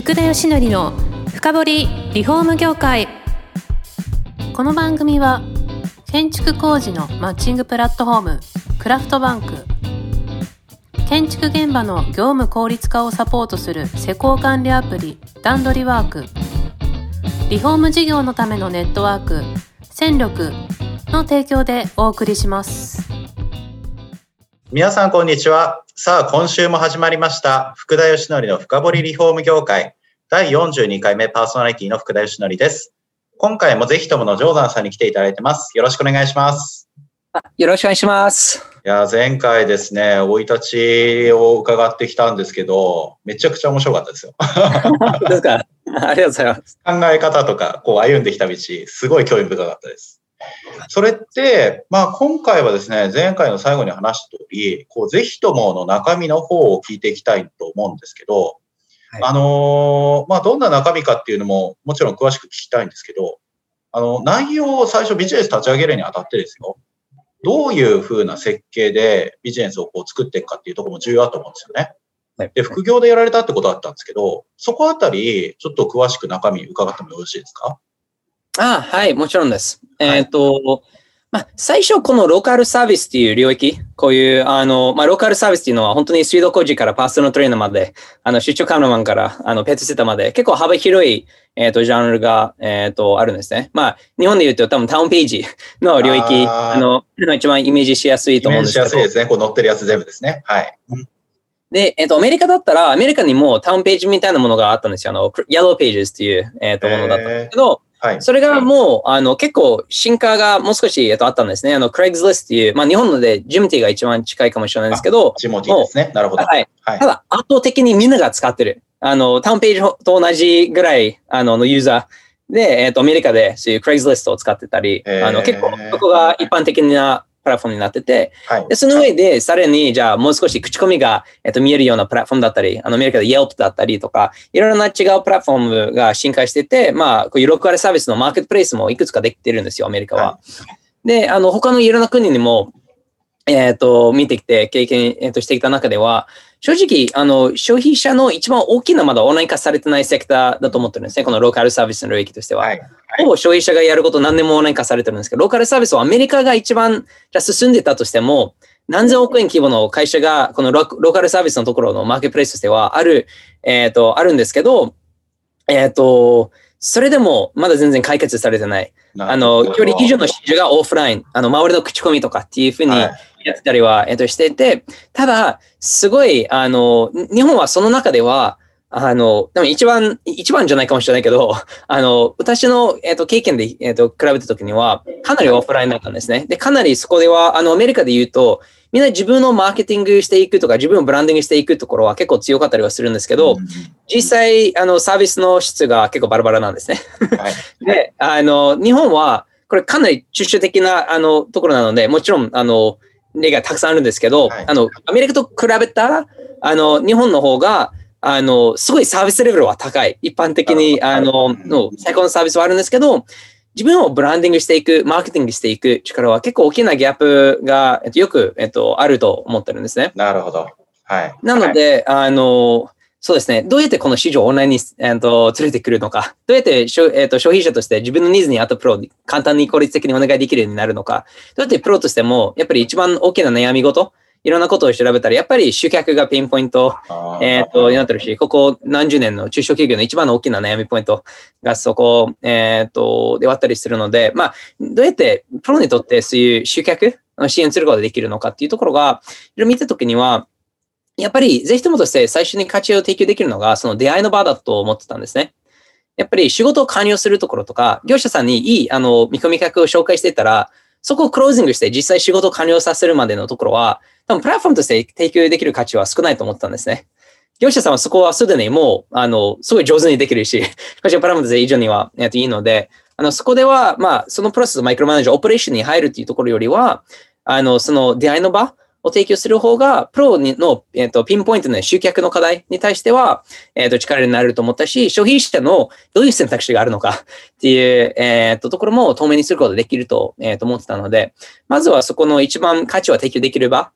福田義則の深掘りリフォーム業界。この番組は建築工事のマッチングプラットフォームクラフトバンク。建築現場の業務効率化をサポートする施工管理アプリ段取りワーク。リフォーム事業のためのネットワーク戦力の提供でお送りします。皆さんこんにちは。さあ今週も始まりました福田義則の深掘りリフォーム業界。第42回目パーソナリティの福田義則です。今回もぜひとものジョーダンさんに来ていただいてます。よろしくお願いします。よろしくお願いします。いや前回ですね生い立ちを伺ってきたんですけどめちゃくちゃ面白かったですよ。ですか？ありがとうございます。考え方とかこう歩んできた道すごい興味深かったです。それって、まあ、今回はですね、前回の最後に話した通り、こう、ぜひともの中身の方を聞いていきたいと思うんですけど、はい、あのまあ、どんな中身かっていうのも、もちろん詳しく聞きたいんですけど、あの、内容を最初ビジネス立ち上げるにあたってですよ、どういうふうな設計でビジネスをこう作っていくかっていうところも重要だと思うんですよね。で、副業でやられたってことだったんですけど、そこあたり、ちょっと詳しく中身伺ってもよろしいですか？あはい、もちろんです。はい、えっ、ー、と、まあ、最初、このローカルサービスっていう領域、こういう、あの、まあ、ローカルサービスっていうのは、本当に水道工事からパーソナルトレーナーまで、あの、出張カメラマンから、あの、ペットセッターまで、結構幅広い、えっ、ー、と、ジャンルが、えっ、ー、と、あるんですね。まあ、日本で言うと、多分タウンページの領域、あの、一番イメージしやすいと思うんですけど。イメージしやすいですね。こう載ってるやつ全部ですね。はい。で、えっ、ー、と、アメリカだったら、アメリカにもタウンページみたいなものがあったんですよ。あの、ヤローページっていう、えっ、と、ものだったんですけど、はい、それがもう、あの、結構、進化がもう少し、えっと、あったんですね。あの、クレイグズリスっていう、まあ、日本ので、ジムティが一番近いかもしれないですけど、ジムティですね。なるほど。はい。はい、ただ、圧倒的にみんなが使ってる。あの、タウンページと同じぐらい、あの、のユーザーで、えっと、アメリカで、そういうクレイグズリストを使ってたり、あの、結構、そこが一般的なプラットフォームになってて、はい、でその上で、さらに、じゃあ、もう少し口コミが、えっと、見えるようなプラットフォームだったり、あの、アメリカで Yelp だったりとか、いろんな違うプラットフォームが進化してて、まあ、こういうローカルサービスのマーケットプレイスもいくつかできてるんですよ、アメリカは。はい、で、あの、他のいろんな国にも、えっ、ー、と、見てきて、経験、えー、としてきた中では、正直、あの、消費者の一番大きなまだオンライン化されてないセクターだと思ってるんですね。このローカルサービスの領域としては。はい、ほぼ消費者がやること何年もオンライン化されてるんですけど、ローカルサービスはアメリカが一番じゃ進んでたとしても、何千億円規模の会社が、このローカルサービスのところのマーケットプレイスとしてはある、えっ、ー、と、あるんですけど、えっ、ー、と、それでもまだ全然解決されてない。あの、距離以上の指示がオフライン、あの、周りの口コミとかっていうふうに、はい。やってたりは、えっと、していて、ただ、すごい、あの、日本はその中では、あの、でも一番、一番じゃないかもしれないけど、あの、私の、えっ、と、経験で、えっ、と、比べたときには、かなりオフラインだったんですね。で、かなりそこでは、あの、アメリカで言うと、みんな自分のマーケティングしていくとか、自分をブランディングしていくところは結構強かったりはするんですけど、実際、あの、サービスの質が結構バラバラなんですね。はい、で、あの、日本は、これかなり抽象的な、あの、ところなので、もちろん、あの、例がたくさんあるんですけど、はい、あの、アメリカと比べたら、あの、日本の方が、あの、すごいサービスレベルは高い。一般的に、あの、の最高のサービスはあるんですけど、自分をブランディングしていく、マーケティングしていく力は結構大きなギャップが、えっと、よく、えっと、あると思ってるんですね。なるほど。はい。なので、はい、あの、そうですね。どうやってこの市場をオンラインに、えー、と連れてくるのか。どうやって、えー、と消費者として自分のニーズに合ったプロに簡単に効率的にお願いできるようになるのか。どうやってプロとしても、やっぱり一番大きな悩み事、いろんなことを調べたら、やっぱり集客がピンポイント、えっ、ー、と、になってるし、ここ何十年の中小企業の一番の大きな悩みポイントがそこ、えっ、ー、と、であったりするので、まあ、どうやってプロにとってそういう集客支援することができるのかっていうところが、いろいろ見たときには、やっぱりぜひともとして最初に価値を提供できるのが、その出会いの場だと思ってたんですね。やっぱり仕事を完了するところとか、業者さんにいいあの見込み客を紹介してたら、そこをクロージングして実際仕事を完了させるまでのところは、多分プラットフォームとして提供できる価値は少ないと思ったんですね。業者さんはそこはすでにもう、あの、すごい上手にできるし、しかしプラットフォームとして以上には、えっと、いいので、あの、そこでは、まあ、そのプロセスマイクロマネージャー、オペレーションに入るっていうところよりは、あの、その出会いの場、を提供する方が、プロの、えーと、ピンポイントの集客の課題に対しては、えーと、力になると思ったし、消費者のどういう選択肢があるのか っていう、えーと、ところも透明にすることができると,、えー、と思ってたので、まずはそこの一番価値を提供できれば、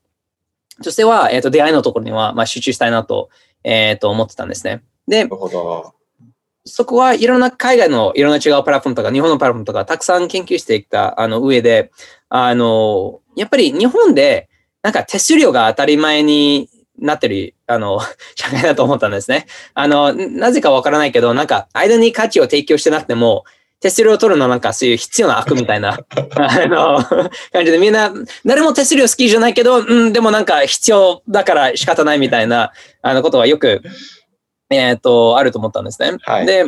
としては、えー、と出会いのところには、まあ、集中したいなと,、えー、と思ってたんですね。で、そこはいろんな海外のいろんな違うプラットフォームとか日本のプラットフォームとかたくさん研究してきたあの上で、あの、やっぱり日本でなんか手数料が当たり前になってる、あの、社会だと思ったんですね。あの、なぜかわからないけど、なんか間に価値を提供してなくても、手数料を取るのなんかそういう必要な悪みたいな あの感じでみんな誰も手数料好きじゃないけど、うん、でもなんか必要だから仕方ないみたいなあのことはよく、えっ、ー、と、あると思ったんですね。はい、で、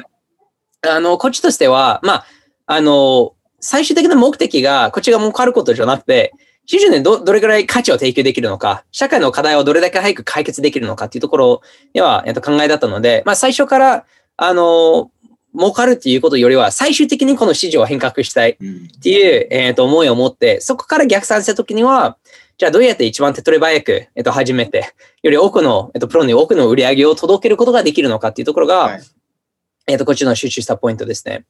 あの、こっちとしては、まあ、あの、最終的な目的がこっちが儲かることじゃなくて、基準でど、どれぐらい価値を提供できるのか、社会の課題をどれだけ早く解決できるのかっていうところでは、えっと、考えだったので、まあ、最初から、あの、儲かるっていうことよりは、最終的にこの市場を変革したいっていう、えっと、思いを持って、そこから逆算したときには、じゃあどうやって一番手っ取り早く、えっと、始めて、より多くの、えっと、プロに多くの売り上げを届けることができるのかっていうところが、はい、えっと、こっちの集中したポイントですね。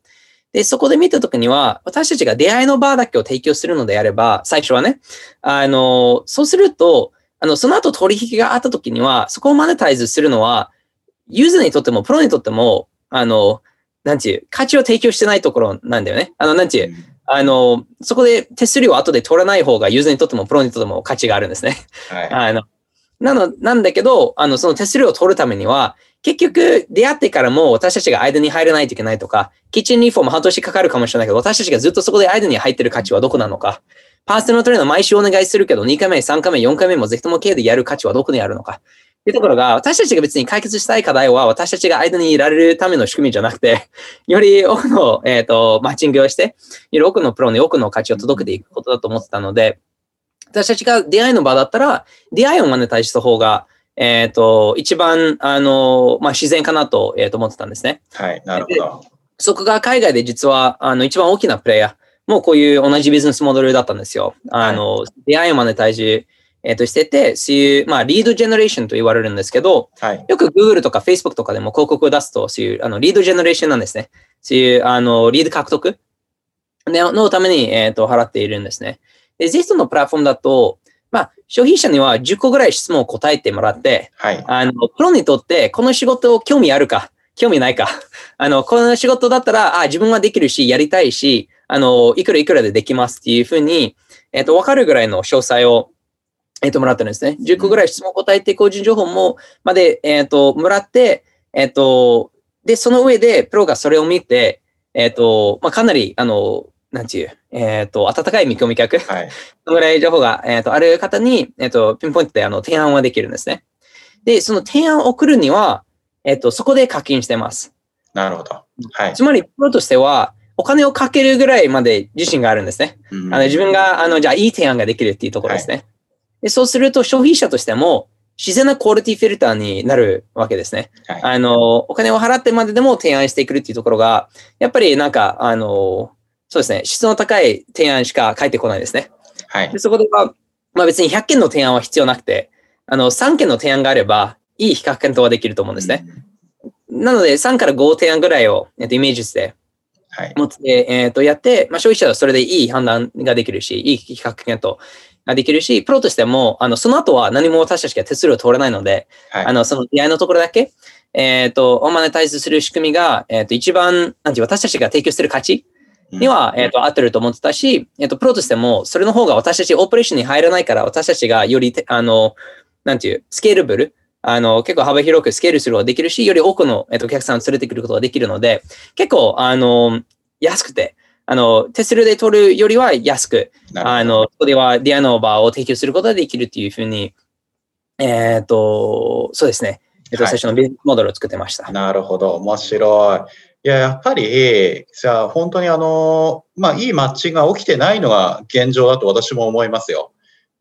で、そこで見たときには、私たちが出会いの場だけを提供するのであれば、最初はね、あの、そうすると、あの、その後取引があったときには、そこをマネタイズするのは、ユーザーにとっても、プロにとっても、あの、なんていう、価値を提供してないところなんだよね。あの、なんていう、あの、そこで手数料を後で取らない方がユーザーにとってもプロにとっても価値があるんですね。はい、あのなの、なんだけど、あの、その手数料を取るためには、結局、出会ってからも私たちが間に入らないといけないとか、キッチンリフォーム半年かかるかもしれないけど、私たちがずっとそこで間に入ってる価値はどこなのか。パーソナルトレーナー毎週お願いするけど、2回目、3回目、4回目もぜひとも経でやる価値はどこにあるのか。っていうところが、私たちが別に解決したい課題は、私たちが間にいられるための仕組みじゃなくて、より多くの、えっ、ー、と、マッチングをして、より多くのプロに多くの価値を届けていくことだと思ってたので、私たちが出会いの場だったら、出会いをマネタイした方が、えっ、ー、と、一番、あの、まあ、自然かなと,、えー、と思ってたんですね。はい、なるほど。そこが海外で実は、あの、一番大きなプレイヤーもこういう同じビジネスモデルだったんですよ。あの、はい、出会いをマネタイジ、えっ、ー、と、してて、そういう、まあ、リードジェネレーションと言われるんですけど、はい、よく Google とか Facebook とかでも広告を出すと、そういう、あの、リードジェネレーションなんですね。そういう、あの、リード獲得のために、えっ、ー、と、払っているんですね。で、ゼストのプラットフォームだと、まあ、消費者には10個ぐらい質問を答えてもらって、はい、あの、プロにとってこの仕事を興味あるか、興味ないか。あの、この仕事だったら、あ、自分はできるし、やりたいし、あの、いくらいくらでできますっていうふうに、えっ、ー、と、わかるぐらいの詳細を、えっ、ー、と、もらったんですね。10個ぐらい質問を答えて、個人情報も、まで、えっ、ー、と、もらって、えっ、と、で、その上で、プロがそれを見て、えっ、と、まあ、かなり、あの、なんていう、えっ、ー、と、温かい見込み客、はい、そのぐらい情報が、えーと、ある方に、えっ、ー、と、ピンポイントであの提案はできるんですね。で、その提案を送るには、えっ、ー、と、そこで課金してます。なるほど。はい。つまり、プロとしては、お金をかけるぐらいまで自信があるんですね。うん、あの自分が、あの、じゃあ、いい提案ができるっていうところですね。はい、でそうすると、消費者としても、自然なクオリティフィルターになるわけですね。はい、あの、お金を払ってまででも提案してくるっていうところが、やっぱりなんか、あの、そうですね。質の高い提案しか返ってこないですね。はい。でそこでは、まあ別に100件の提案は必要なくて、あの、3件の提案があれば、いい比較検討はできると思うんですね。うん、なので、3から5提案ぐらいを、えっと、イメージして、はい、持って、えっ、ー、と、やって、まあ、消費者はそれでいい判断ができるし、いい比較検討ができるし、プロとしても、あの、その後は何も私たちが手数料取れないので、はい、あの、その出会いのところだけ、えっ、ー、と、オンマネタイズする仕組みが、えっ、ー、と、一番、なんていう、私たちが提供している価値には、えっ、ー、と、合ってると思ってたし、えっ、ー、と、プロとしても、それの方が私たちオープレーションに入らないから、私たちがより、あの、なんていう、スケールブル、あの、結構幅広くスケールすることができるし、より多くの、えっ、ー、と、お客さんを連れてくることができるので、結構、あの、安くて、あの、手数料で取るよりは安く、あの、そこではディアノーバーを提供することができるっていうふうに、えっ、と、そうですね。えっと、最初のビジネスモデルを作ってました。なるほど。面白い。いや、やっぱり、じゃあ本当にあの、まあ、いいマッチングが起きてないのが現状だと私も思いますよ。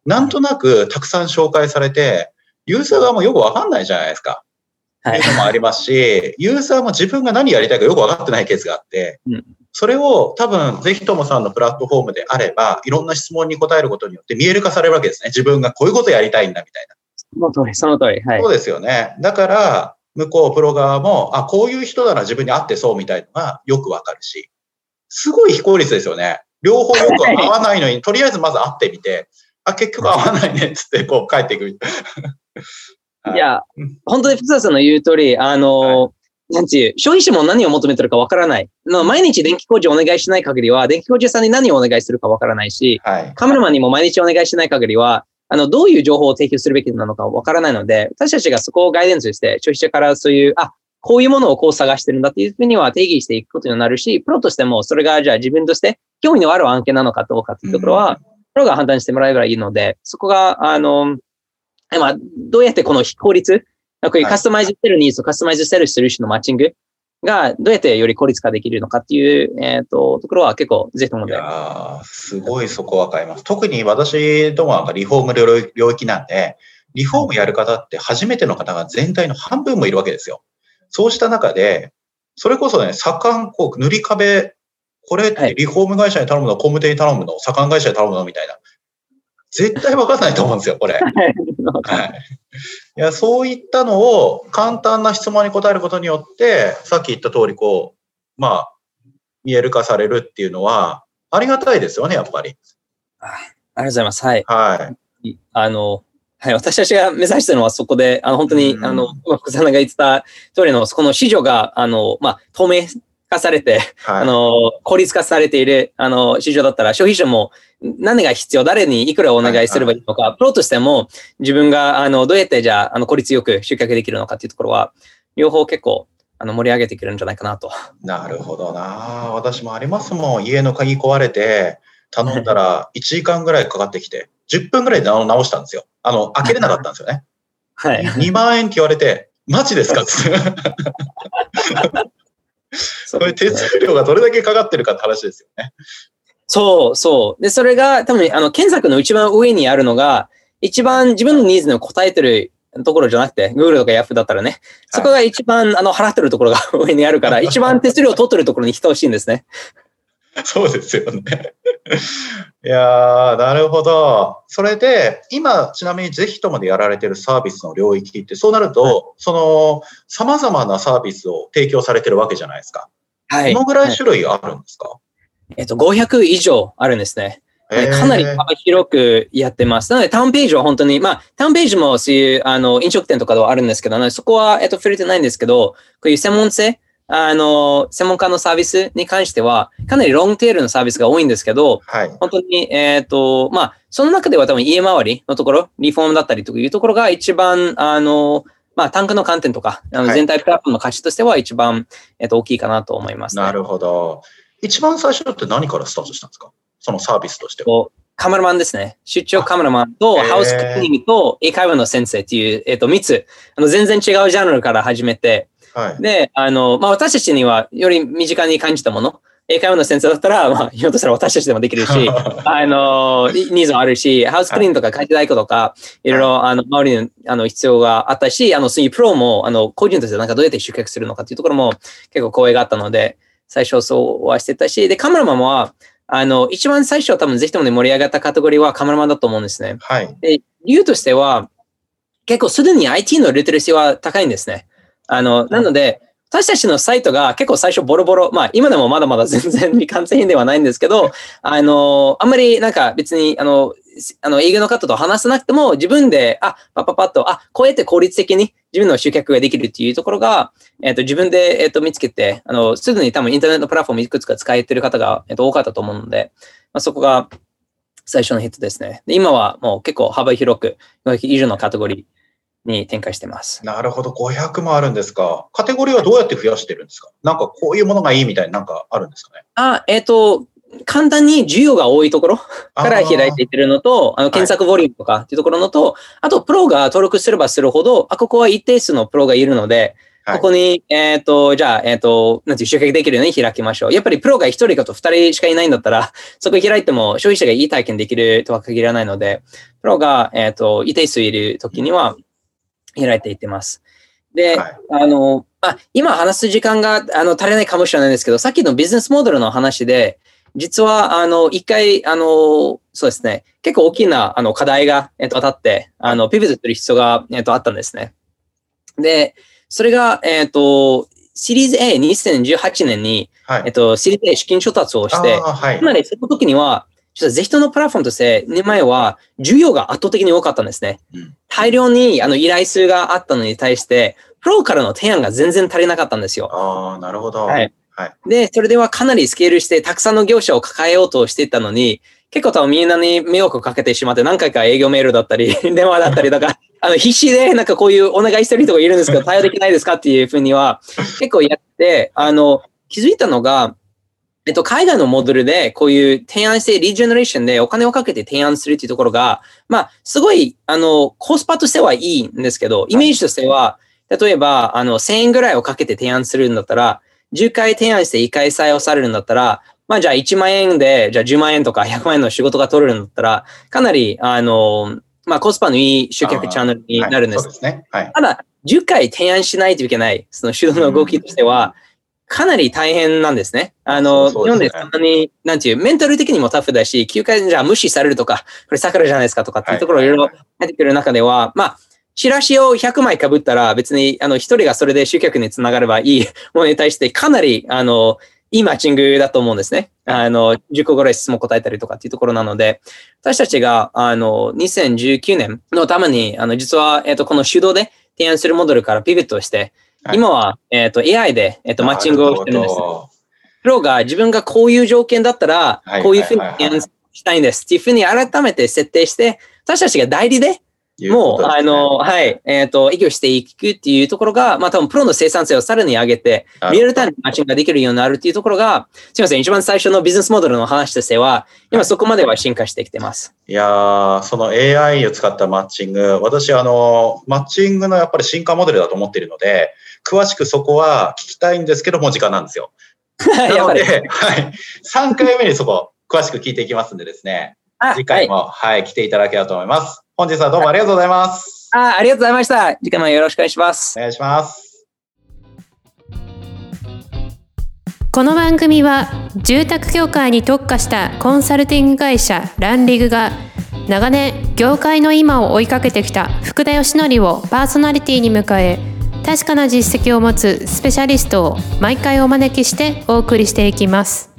なんとなくたくさん紹介されて、ユーザー側もよくわかんないじゃないですか。はい。いうのもありますし、ユーザーも自分が何やりたいかよくわかってないケースがあって、うん、それを多分、ぜひともさんのプラットフォームであれば、いろんな質問に答えることによって見える化されるわけですね。自分がこういうことやりたいんだみたいな。その通り、その通り。はい。そうですよね。だから、向こう、プロ側も、あ、こういう人なら自分に合ってそうみたいのがよくわかるし、すごい非効率ですよね。両方よく合わないのに、とりあえずまず会ってみて、あ、結局合わないねっつって、こう帰ってくる。いや、本当に福田さんの言う通り、あの、はい、なんていう、消費者も何を求めてるかわからない。の毎日電気工事をお願いしない限りは、電気工事屋さんに何をお願いするかわからないし、はい、カメラマンにも毎日お願いしない限りは、あの、どういう情報を提供するべきなのかわからないので、私たちがそこをガイデンスして、消費者からそういう、あ、こういうものをこう探してるんだっていうふうには定義していくことになるし、プロとしてもそれがじゃあ自分として興味のある案件なのかどうかっていうところは、プロが判断してもらえばいいので、そこが、あの、まあ、どうやってこの非効率、こういうカスタマイズしてるニーズとカスタマイズしてるソリューションのマッチングがどうやってより効率化できるのかっていう、えっ、ー、と、ところは結構ぜひともで。いやすごいそこわかります。特に私どもはリフォーム領域なんで、リフォームやる方って初めての方が全体の半分もいるわけですよ。そうした中で、それこそね、左官、こう、塗り壁、これってリフォーム会社に頼むの、工務店に頼むの、左官会社に頼むのみたいな。絶対わかんないと思うんですよ、これ。はい。いや、そういったのを簡単な質問に答えることによって、さっき言った通り、こう、まあ、見える化されるっていうのは、ありがたいですよね、やっぱり。ありがとうございます。はい。はい。あの、はい、私たちが目指してるのはそこで、あの、本当に、うん、あの、福さんが言ってた通りの、そこの市場が、あの、まあ、透明化されて、はい、あの、効率化されている、あの、市場だったら、消費者も何が必要、誰にいくらお願いすればいいのか、はいはい、プロとしても、自分が、あの、どうやってじゃあ、あの、効率よく集客できるのかっていうところは、両方結構、あの、盛り上げていけるんじゃないかなと。なるほどな私もありますもん。家の鍵壊れて、頼んだら1時間ぐらいかかってきて、10分ぐらいで直したんですよ。あの、開けれなかったんですよね。はい。2万円って言われて、マジですか？って。それ手数料がどれだけかかってるかって話ですよね。そう、そう。で、それが多分、あの、検索の一番上にあるのが、一番自分のニーズに答えてるところじゃなくて、Google とか Yahoo だったらね、そこが一番、あの、払ってるところが上にあるから、一番手数料を取ってるところに来てほしいんですね。そうですよね。いやー、なるほど。それで、今、ちなみにぜひともでやられてるサービスの領域って、そうなると、はい、その、様々なサービスを提供されてるわけじゃないですか。はい。どのぐらい種類あるんですか、はい、えっと、500以上あるんですね。かなり幅広くやってます。なので、タウンページは本当に、まあ、タウンページもそういう、あの、飲食店とかではあるんですけど、そこは、えっと、触れてないんですけど、こういう専門性、あの、専門家のサービスに関しては、かなりロングテールのサービスが多いんですけど、はい、本当に、えっ、ー、と、まあ、その中では多分家回りのところ、リフォームだったりというところが一番、あの、まあ、単価の観点とか、あの全体プラットフォームの価値としては一番、えっ、ー、と、大きいかなと思います、ね、なるほど。一番最初って何からスタートしたんですか？そのサービスとしては。カメラマンですね。出張カメラマンと、ハウスクリーニングと、英会話の先生っていう、えっ、ー、と、3つ、あの、全然違うジャンルから始めて、はい、で、あの、まあ、私たちにはより身近に感じたもの、英会話の先生だったら、まあ、ひょっとしたら私たちでもできるし、あの、ニーズもあるし、ハウスクリーンとか会計代行とか、いろいろ、あの、周りの、あの、必要があったし、あの、そういうプロも、あの、個人としてなんかどうやって集客するのかっていうところも結構光栄があったので、最初そうはしてたし、で、カメラマンは、あの、一番最初多分ぜひともね、盛り上がったカテゴリーはカメラマンだと思うんですね。はい。で、理由としては、結構すでに IT のリテラシーは高いんですね。あの、なので、私たちのサイトが結構最初ボロボロ、まあ今でもまだまだ全然未完成品ではないんですけど、あの、あんまりなんか別に、あの、あの、営業の方と話さなくても自分で、あ、パッパッパッと、あ、こうやって効率的に自分の集客ができるっていうところが、えっ、ー、と、自分で、えっ、ー、と、見つけて、あの、すでに多分インターネットプラットフォームいくつか使えてる方が、えっ、ー、と、多かったと思うので、まあ、そこが最初のヒットですね。で、今はもう結構幅広く、以上のカテゴリー、に展開してます。なるほど。500もあるんですか。カテゴリーはどうやって増やしてるんですかなんかこういうものがいいみたいななんかあるんですかねあ、えっ、ー、と、簡単に需要が多いところから開いていってるのと、あの検索ボリュームとかっていうところのと、はい、あとプロが登録すればするほど、あ、ここは一定数のプロがいるので、ここに、えっ、ー、と、じゃあ、えっ、ー、と、なんていう、集客できるように開きましょう。やっぱりプロが一人かと二人しかいないんだったら、そこ開いても消費者がいい体験できるとは限らないので、プロが、えっ、ー、と、一定数いるときには、開いていってます。で、はい、あの、あ、今話す時間があの足りないかもしれないんですけど、さっきのビジネスモデルの話で、実は、あの、一回、あの、そうですね、結構大きなあの課題が、えっと、当たって、あの、ピブットする必要が、えっと、あったんですね。で、それが、えっと、シリーズ A2018 年に、はい、えっと、シリーズ A 資金調達をして、はい、つまりその時には、実はゼヒトのプラットフォームとして、2年前は需要が圧倒的に多かったんですね。大量にあの依頼数があったのに対して、プロからの提案が全然足りなかったんですよ。ああ、なるほど。はい。はい、で、それではかなりスケールして、たくさんの業者を抱えようとしていたのに、結構多分みんなに迷惑をかけてしまって、何回か営業メールだったり、電話だったりとか、あの、必死でなんかこういうお願いしてる人がいるんですけど、対応できないですかっていうふうには、結構やって、あの、気づいたのが、えっと、海外のモデルで、こういう提案して、リジェネレーションでお金をかけて提案するっていうところが、まあ、すごい、あの、コスパとしてはいいんですけど、イメージとしては、例えば、あの、1000円ぐらいをかけて提案するんだったら、10回提案して1回採用されるんだったら、まあじゃあ1万円で、じゃあ10万円とか100万円の仕事が取れるんだったら、かなり、あの、まあコスパのいい集客チャンネルになるんです。はい、ですね。はい。ただ、10回提案しないといけない、その手動の動きとしては、かなり大変なんですね。あの、日本でそんなに、なんていう、メンタル的にもタフだし、9回じゃあ無視されるとか、これ桜じゃないですかとかっていうところいろいろ入ってくる中では、まあ、チラシを100枚被ったら別に、あの、一人がそれで集客につながればいい ものに対してかなり、あの、いいマッチングだと思うんですね。あの、10個ぐらい質問答えたりとかっていうところなので、私たちが、あの、2019年のために、あの、実は、えっ、と、この手動で提案するモデルからピビットして、今は、えっ、と、AI で、えっ、と、マッチングをしてるんです。プロが自分がこういう条件だったら、こういうふうに提案したいんです。っていうふうに改めて設定して、私たちが代理でもう、あの、はい、えっ、ー、と、営業していくっていうところが、まあ多分プロの生産性をさらに上げて、リアルタイムマッチングができるようになるっていうところが、すみません、一番最初のビジネスモデルの話としては、今そこまでは進化してきてます。いやー、その AI を使ったマッチング、私、あの、マッチングのやっぱり進化モデルだと思っているので、詳しくそこは聞きたいんですけども、時間なんですよ。なので、はい、3回目にそこ、詳しく聞いていきますんでですね、次回も、はい、はい、来ていただければと思います。本日はどうもありがとうございます。あありがとうございました。次回もよろしくお願いします。お願いします。この番組は住宅業界に特化したコンサルティング会社ランリグが長年業界の今を追いかけてきた福田義則をパーソナリティに迎え確かな実績を持つスペシャリストを毎回お招きしてお送りしていきます。